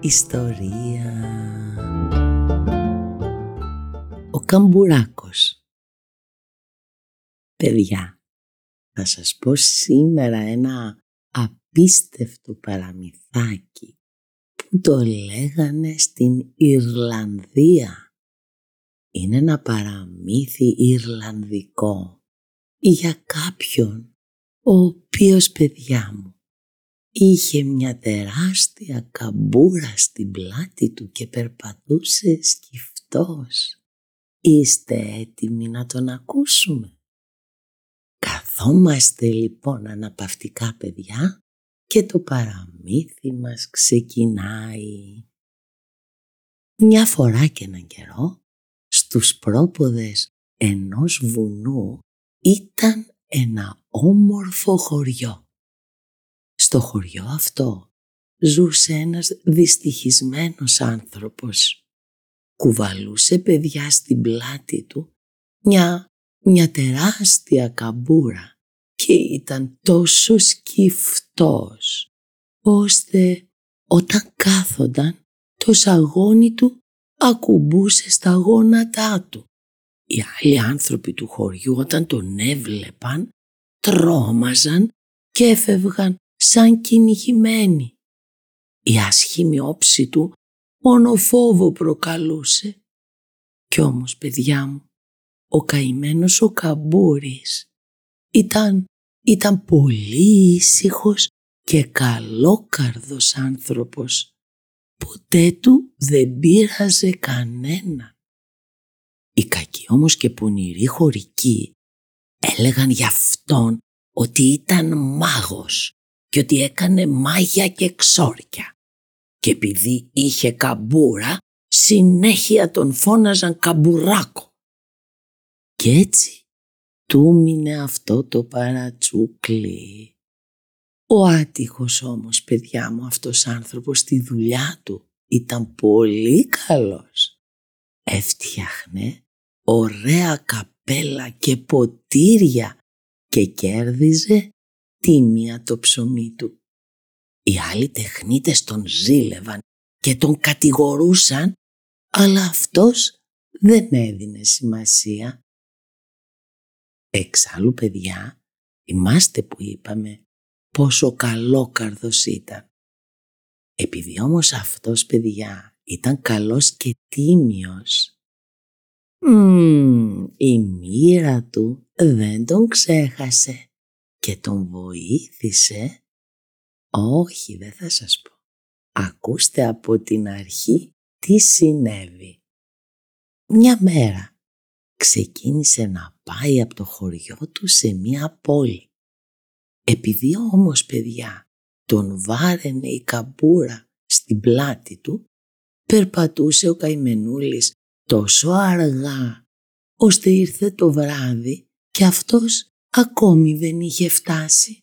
ιστορία». Ο Καμπουράκος Παιδιά, θα σας πω σήμερα ένα απίστευτο παραμυθάκι που το λέγανε στην Ιρλανδία. Είναι ένα παραμύθι Ιρλανδικό για κάποιον ο οποίος παιδιά μου είχε μια τεράστια καμπούρα στην πλάτη του και περπατούσε σκυφτός. Είστε έτοιμοι να τον ακούσουμε; Καθόμαστε λοιπόν αναπαυτικά παιδιά και το παραμύθι μας ξεκινάει. Μια φορά και έναν καιρό στους πρόποδες ενός βουνού ήταν ένα όμορφο χωριό. Στο χωριό αυτό ζούσε ένας δυστυχισμένος άνθρωπος. Κουβαλούσε παιδιά στην πλάτη του μια, μια τεράστια καμπούρα και ήταν τόσο σκυφτός ώστε όταν κάθονταν το σαγόνι του ακουμπούσε στα γόνατά του. Οι άλλοι άνθρωποι του χωριού όταν τον έβλεπαν τρόμαζαν και έφευγαν σαν κυνηγημένοι. Η άσχημη όψη του μόνο φόβο προκαλούσε. Κι όμως παιδιά μου, ο καημένος ο Καμπούρης ήταν, ήταν πολύ ήσυχος και καλόκαρδος άνθρωπος. Ποτέ του δεν πείραζε κανένα. Οι κακοί όμως και πονηροί χωρικοί έλεγαν για αυτόν ότι ήταν μάγος και ότι έκανε μάγια και ξόρκια. Και επειδή είχε καμπούρα, συνέχεια τον φώναζαν καμπουράκο. Κι έτσι του μείνε αυτό το παρατσούκλι. Ο άτυχος όμως, παιδιά μου, αυτός άνθρωπος στη δουλειά του ήταν πολύ καλός. Έφτιαχνε ωραία καπέλα και ποτήρια και κέρδιζε τίμια το ψωμί του. Οι άλλοι τεχνίτες τον ζήλευαν και τον κατηγορούσαν, αλλά αυτός δεν έδινε σημασία. Εξάλλου παιδιά, θυμάστε που είπαμε πόσο καλόκαρδος ήταν. Επειδή όμως αυτός παιδιά ήταν καλός και τίμιος, η μοίρα του δεν τον ξέχασε και τον βοήθησε. Όχι, δεν θα σας πω. Ακούστε από την αρχή τι συνέβη. Μια μέρα ξεκίνησε να πάει από το χωριό του σε μια πόλη. Επειδή όμως παιδιά τον βάραινε η καμπούρα στην πλάτη του, περπατούσε ο καημενούλης τόσο αργά, ώστε ήρθε το βράδυ και αυτός ακόμη δεν είχε φτάσει.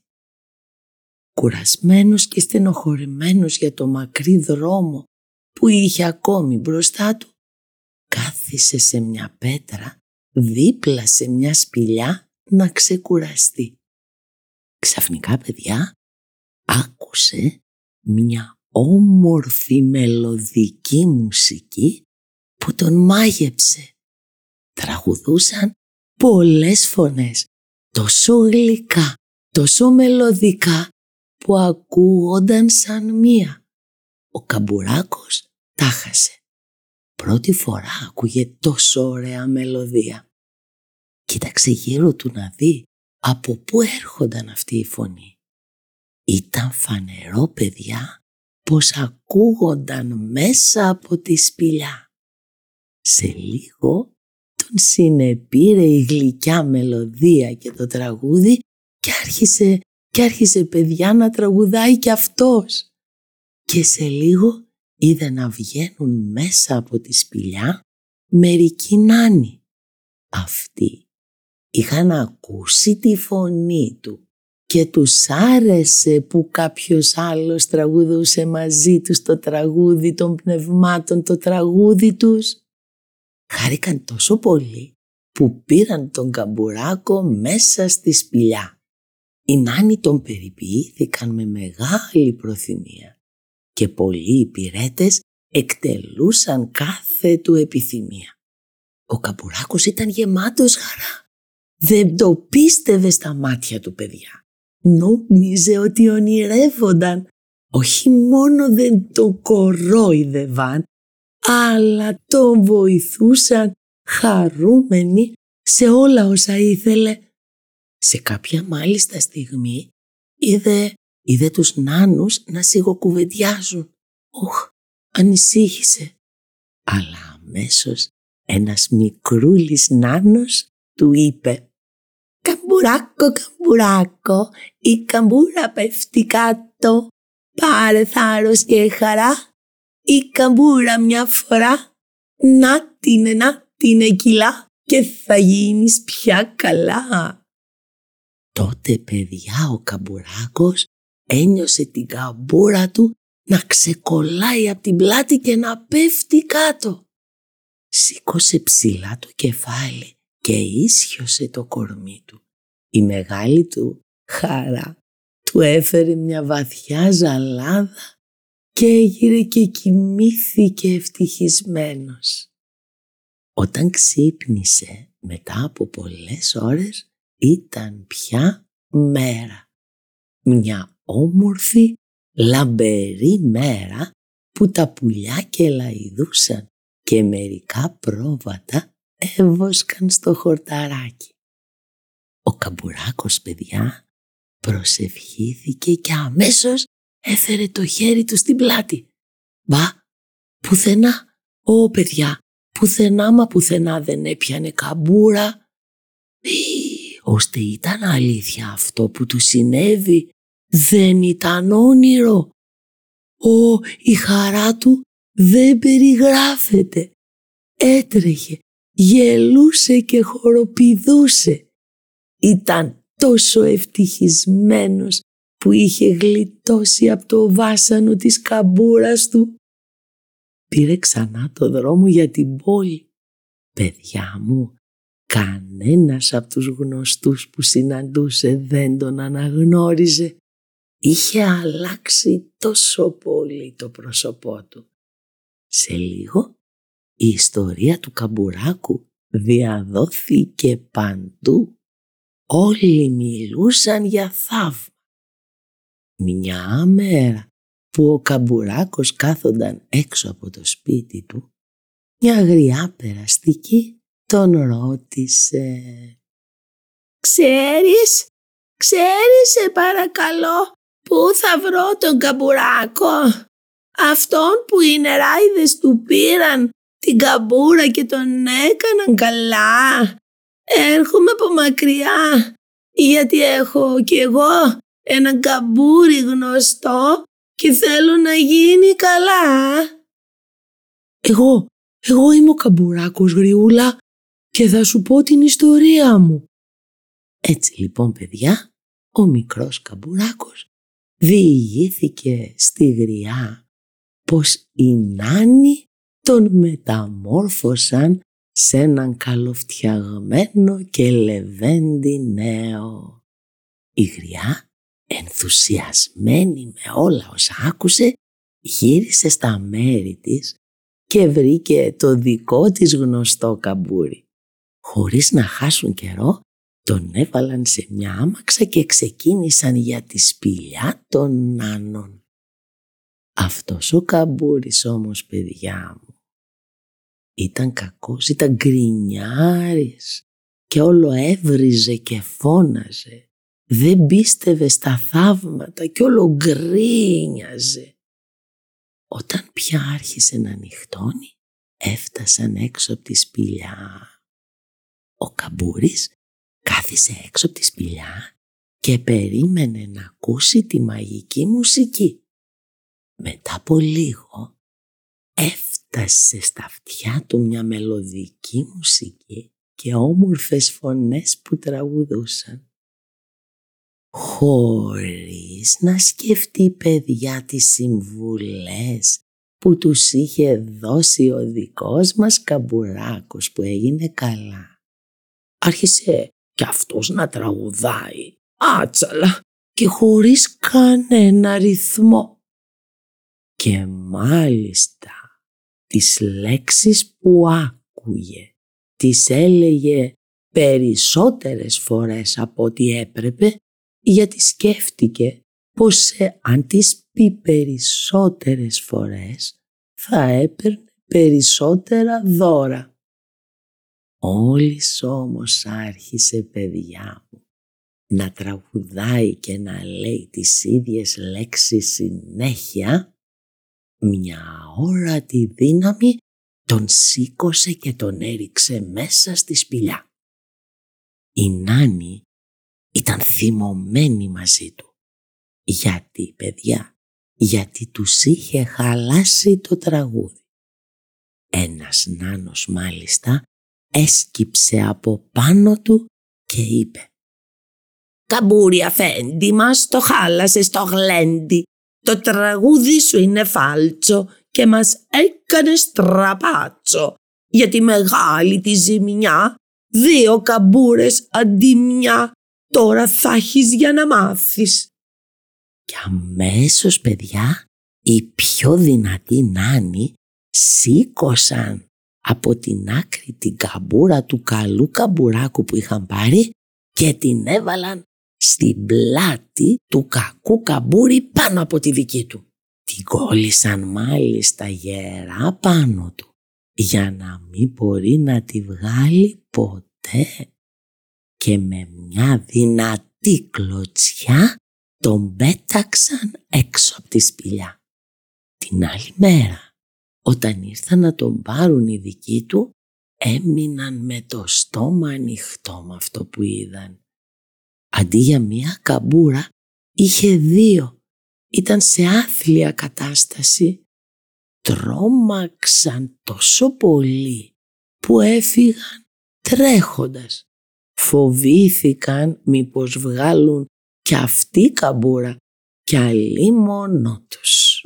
Κουρασμένος και στενοχωρημένος για το μακρύ δρόμο που είχε ακόμη μπροστά του, κάθισε σε μια πέτρα δίπλα σε μια σπηλιά να ξεκουραστεί. Ξαφνικά παιδιά άκουσε μια όμορφη μελωδική μουσική που τον μάγεψε. Τραγουδούσαν πολλές φωνές τόσο γλυκά, τόσο μελωδικά που ακούγονταν σαν μία. Ο καμπουράκος τάχασε. Πρώτη φορά άκουγε τόσο ωραία μελωδία. Κοίταξε γύρω του να δει από πού έρχονταν αυτή η φωνή. Ήταν φανερό παιδιά πως ακούγονταν μέσα από τη σπηλιά. Σε λίγο τον συνεπήρε η γλυκιά μελωδία και το τραγούδι και άρχισε, και άρχισε παιδιά να τραγουδάει κι αυτός. Και σε λίγο είδε να βγαίνουν μέσα από τη σπηλιά μερικοί νάνοι. Αυτοί είχαν ακούσει τη φωνή του και τους άρεσε που κάποιος άλλος τραγουδούσε μαζί τους το τραγούδι των πνευμάτων, το τραγούδι τους. Χάρηκαν τόσο πολύ που πήραν τον καμπουράκο μέσα στη σπηλιά. Οι νάνοι τον περιποιήθηκαν με μεγάλη προθυμία και πολλοί υπηρέτε εκτελούσαν κάθε του επιθυμία. Ο καμπουράκος ήταν γεμάτος χαρά. Δεν το πίστευε στα μάτια του παιδιά. Νόμιζε ότι ονειρεύονταν. Όχι μόνο δεν τον κορόιδευαν, αλλά τον βοηθούσαν χαρούμενοι σε όλα όσα ήθελε. Σε κάποια μάλιστα στιγμή είδε, είδε τους νάνους να σιγοκουβεντιάζουν. Οχ, ανησύχησε. Αλλά αμέσως ένας μικρούλης νάνος του είπε «Καμπουράκο, καμπουράκο, η καμπούρα πέφτει κάτω, πάρε θάρρος και χαρά, η καμπούρα μια φορά, να την, να την κιλά και θα γίνεις πια καλά». Τότε παιδιά ο καμπουράκος ένιωσε την καμπούρα του να ξεκολλάει από την πλάτη και να πέφτει κάτω. Σήκωσε ψηλά το κεφάλι και ίσιοσε το κορμί του. Η μεγάλη του χαρά του έφερε μια βαθιά ζαλάδα και έγειρε και κοιμήθηκε ευτυχισμένος. Όταν ξύπνησε μετά από πολλές ώρες ήταν πια μέρα. Μια όμορφη λαμπερή μέρα που τα πουλιά και λαϊδούσαν και μερικά πρόβατα έβοσκαν στο χορταράκι. Ο καμπουράκος παιδιά προσευχήθηκε και αμέσως έφερε το χέρι του στην πλάτη. Μπα, πουθενά, ω παιδιά, πουθενά μα πουθενά δεν έπιανε καμπούρα. ώστε ήταν αλήθεια αυτό που του συνέβη, δεν ήταν όνειρο. Ω, η χαρά του δεν περιγράφεται. Έτρεχε, γελούσε και χοροπηδούσε. Ήταν τόσο ευτυχισμένος που είχε γλιτώσει από το βάσανο της καμπούρας του. Πήρε ξανά το δρόμο για την πόλη. Παιδιά μου, κανένας από τους γνωστούς που συναντούσε δεν τον αναγνώριζε. Είχε αλλάξει τόσο πολύ το πρόσωπό του. Σε λίγο η ιστορία του καμπουράκου διαδόθηκε παντού. Όλοι μιλούσαν για θαύμα. Μια μέρα που ο καμπουράκος κάθονταν έξω από το σπίτι του, μια γριά περαστική τον ρώτησε «Ξέρεις, ξέρεις σε παρακαλώ, πού θα βρω τον καμπουράκο» αυτόν που οι νεράιδες του πήραν την καμπούρα και τον έκαναν καλά. Έρχομαι από μακριά γιατί έχω κι εγώ ένα καμπούρι γνωστό και θέλω να γίνει καλά. Εγώ, εγώ είμαι ο καμπουράκος γριούλα και θα σου πω την ιστορία μου. Έτσι λοιπόν παιδιά, ο μικρός καμπουράκος διηγήθηκε στη γριά πως οι νάνοι τον μεταμόρφωσαν σε έναν καλοφτιαγμένο και λεβέντι νέο. Η γριά, ενθουσιασμένη με όλα όσα άκουσε, γύρισε στα μέρη της και βρήκε το δικό της γνωστό καμπούρι. Χωρίς να χάσουν καιρό, τον έβαλαν σε μια άμαξα και ξεκίνησαν για τη σπηλιά των νάνων. Αυτός ο καμπούρης όμως παιδιά μου ήταν κακός, ήταν γκρινιάρης και όλο έβριζε και φώναζε. Δεν πίστευε στα θαύματα και όλο γκρίνιαζε. Όταν πια άρχισε να νυχτώνει, έφτασαν έξω από τη σπηλιά. Ο καμπούρης κάθισε έξω από τη σπηλιά και περίμενε να ακούσει τη μαγική μουσική. Μετά από λίγο έφτασε στα αυτιά του μια μελωδική μουσική και όμορφες φωνές που τραγουδούσαν. Χωρίς να σκεφτεί παιδιά τις συμβουλές που τους είχε δώσει ο δικός μας καμπουράκος που έγινε καλά. Άρχισε κι αυτός να τραγουδάει άτσαλα και χωρίς κανένα ρυθμό. Και μάλιστα τις λέξεις που άκουγε τις έλεγε περισσότερες φορές από ό,τι έπρεπε γιατί σκέφτηκε πως αν τις πει περισσότερες φορές θα έπαιρνε περισσότερα δώρα. Όλης όμως άρχισε παιδιά μου να τραγουδάει και να λέει τις ίδιες λέξεις συνέχεια μια ώρα τη δύναμη τον σήκωσε και τον έριξε μέσα στη σπηλιά. Οι νάνοι ήταν θυμωμένοι μαζί του. Γιατί, παιδιά, γιατί τους είχε χαλάσει το τραγούδι. Ένας νάνος μάλιστα έσκυψε από πάνω του και είπε «Καμπούρι αφέντη μας το χάλασες στο γλέντι, το τραγούδι σου είναι φάλτσο και μας έκανε στραπάτσο για τη μεγάλη τη ζημιά δύο καμπούρες αντί μια τώρα θα έχεις για να μάθεις. Και αμέσως παιδιά οι πιο δυνατοί νάνοι σήκωσαν από την άκρη την καμπούρα του καλού καμπουράκου που είχαν πάρει και την έβαλαν στην πλάτη του κακού καμπούρι πάνω από τη δική του. Την κόλλησαν μάλιστα γερά πάνω του για να μην μπορεί να τη βγάλει ποτέ και με μια δυνατή κλωτσιά τον πέταξαν έξω από τη σπηλιά. Την άλλη μέρα όταν ήρθαν να τον πάρουν οι δικοί του έμειναν με το στόμα ανοιχτό με αυτό που είδαν. Αντί για μία καμπούρα είχε δύο ήταν σε άθλια κατάσταση. Τρόμαξαν τόσο πολύ που έφυγαν τρέχοντας. Φοβήθηκαν μήπως βγάλουν κι αυτή καμπούρα κι αλλή μόνο τους.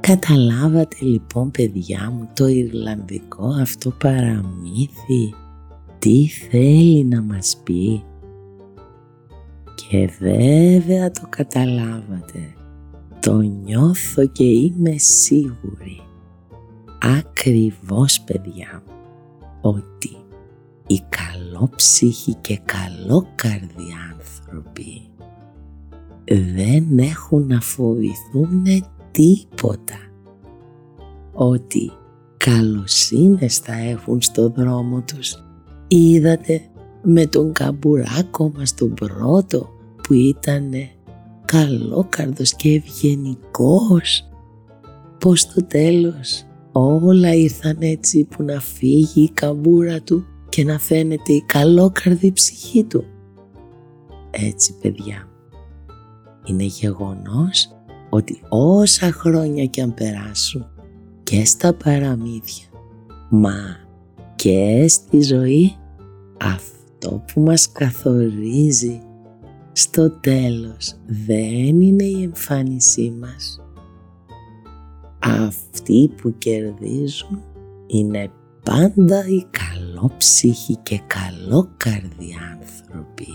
Καταλάβατε λοιπόν παιδιά μου το Ιρλανδικό αυτό παραμύθι; Τι θέλει να μας πει; Και βέβαια το καταλάβατε. Το νιώθω και είμαι σίγουρη. Ακριβώς παιδιά μου. Ότι οι καλόψυχοι και καλόκαρδοι άνθρωποι δεν έχουν να φοβηθούν τίποτα. Ότι καλοσύνες θα έχουν στο δρόμο τους Είδατε με τον καμπουράκο μας τον πρώτο που ήταν καλόκαρδος και ευγενικός. Πως στο τέλος όλα ήρθαν έτσι που να φύγει η καμπούρα του και να φαίνεται η καλόκαρδη ψυχή του. Έτσι παιδιά, είναι γεγονός ότι όσα χρόνια κι αν περάσουν και στα παραμύθια, μα και στη ζωή αυτό που μας καθορίζει στο τέλος δεν είναι η εμφάνισή μας. Αυτοί που κερδίζουν είναι πάντα οι καλόψυχοι και καλόκαρδοι άνθρωποι.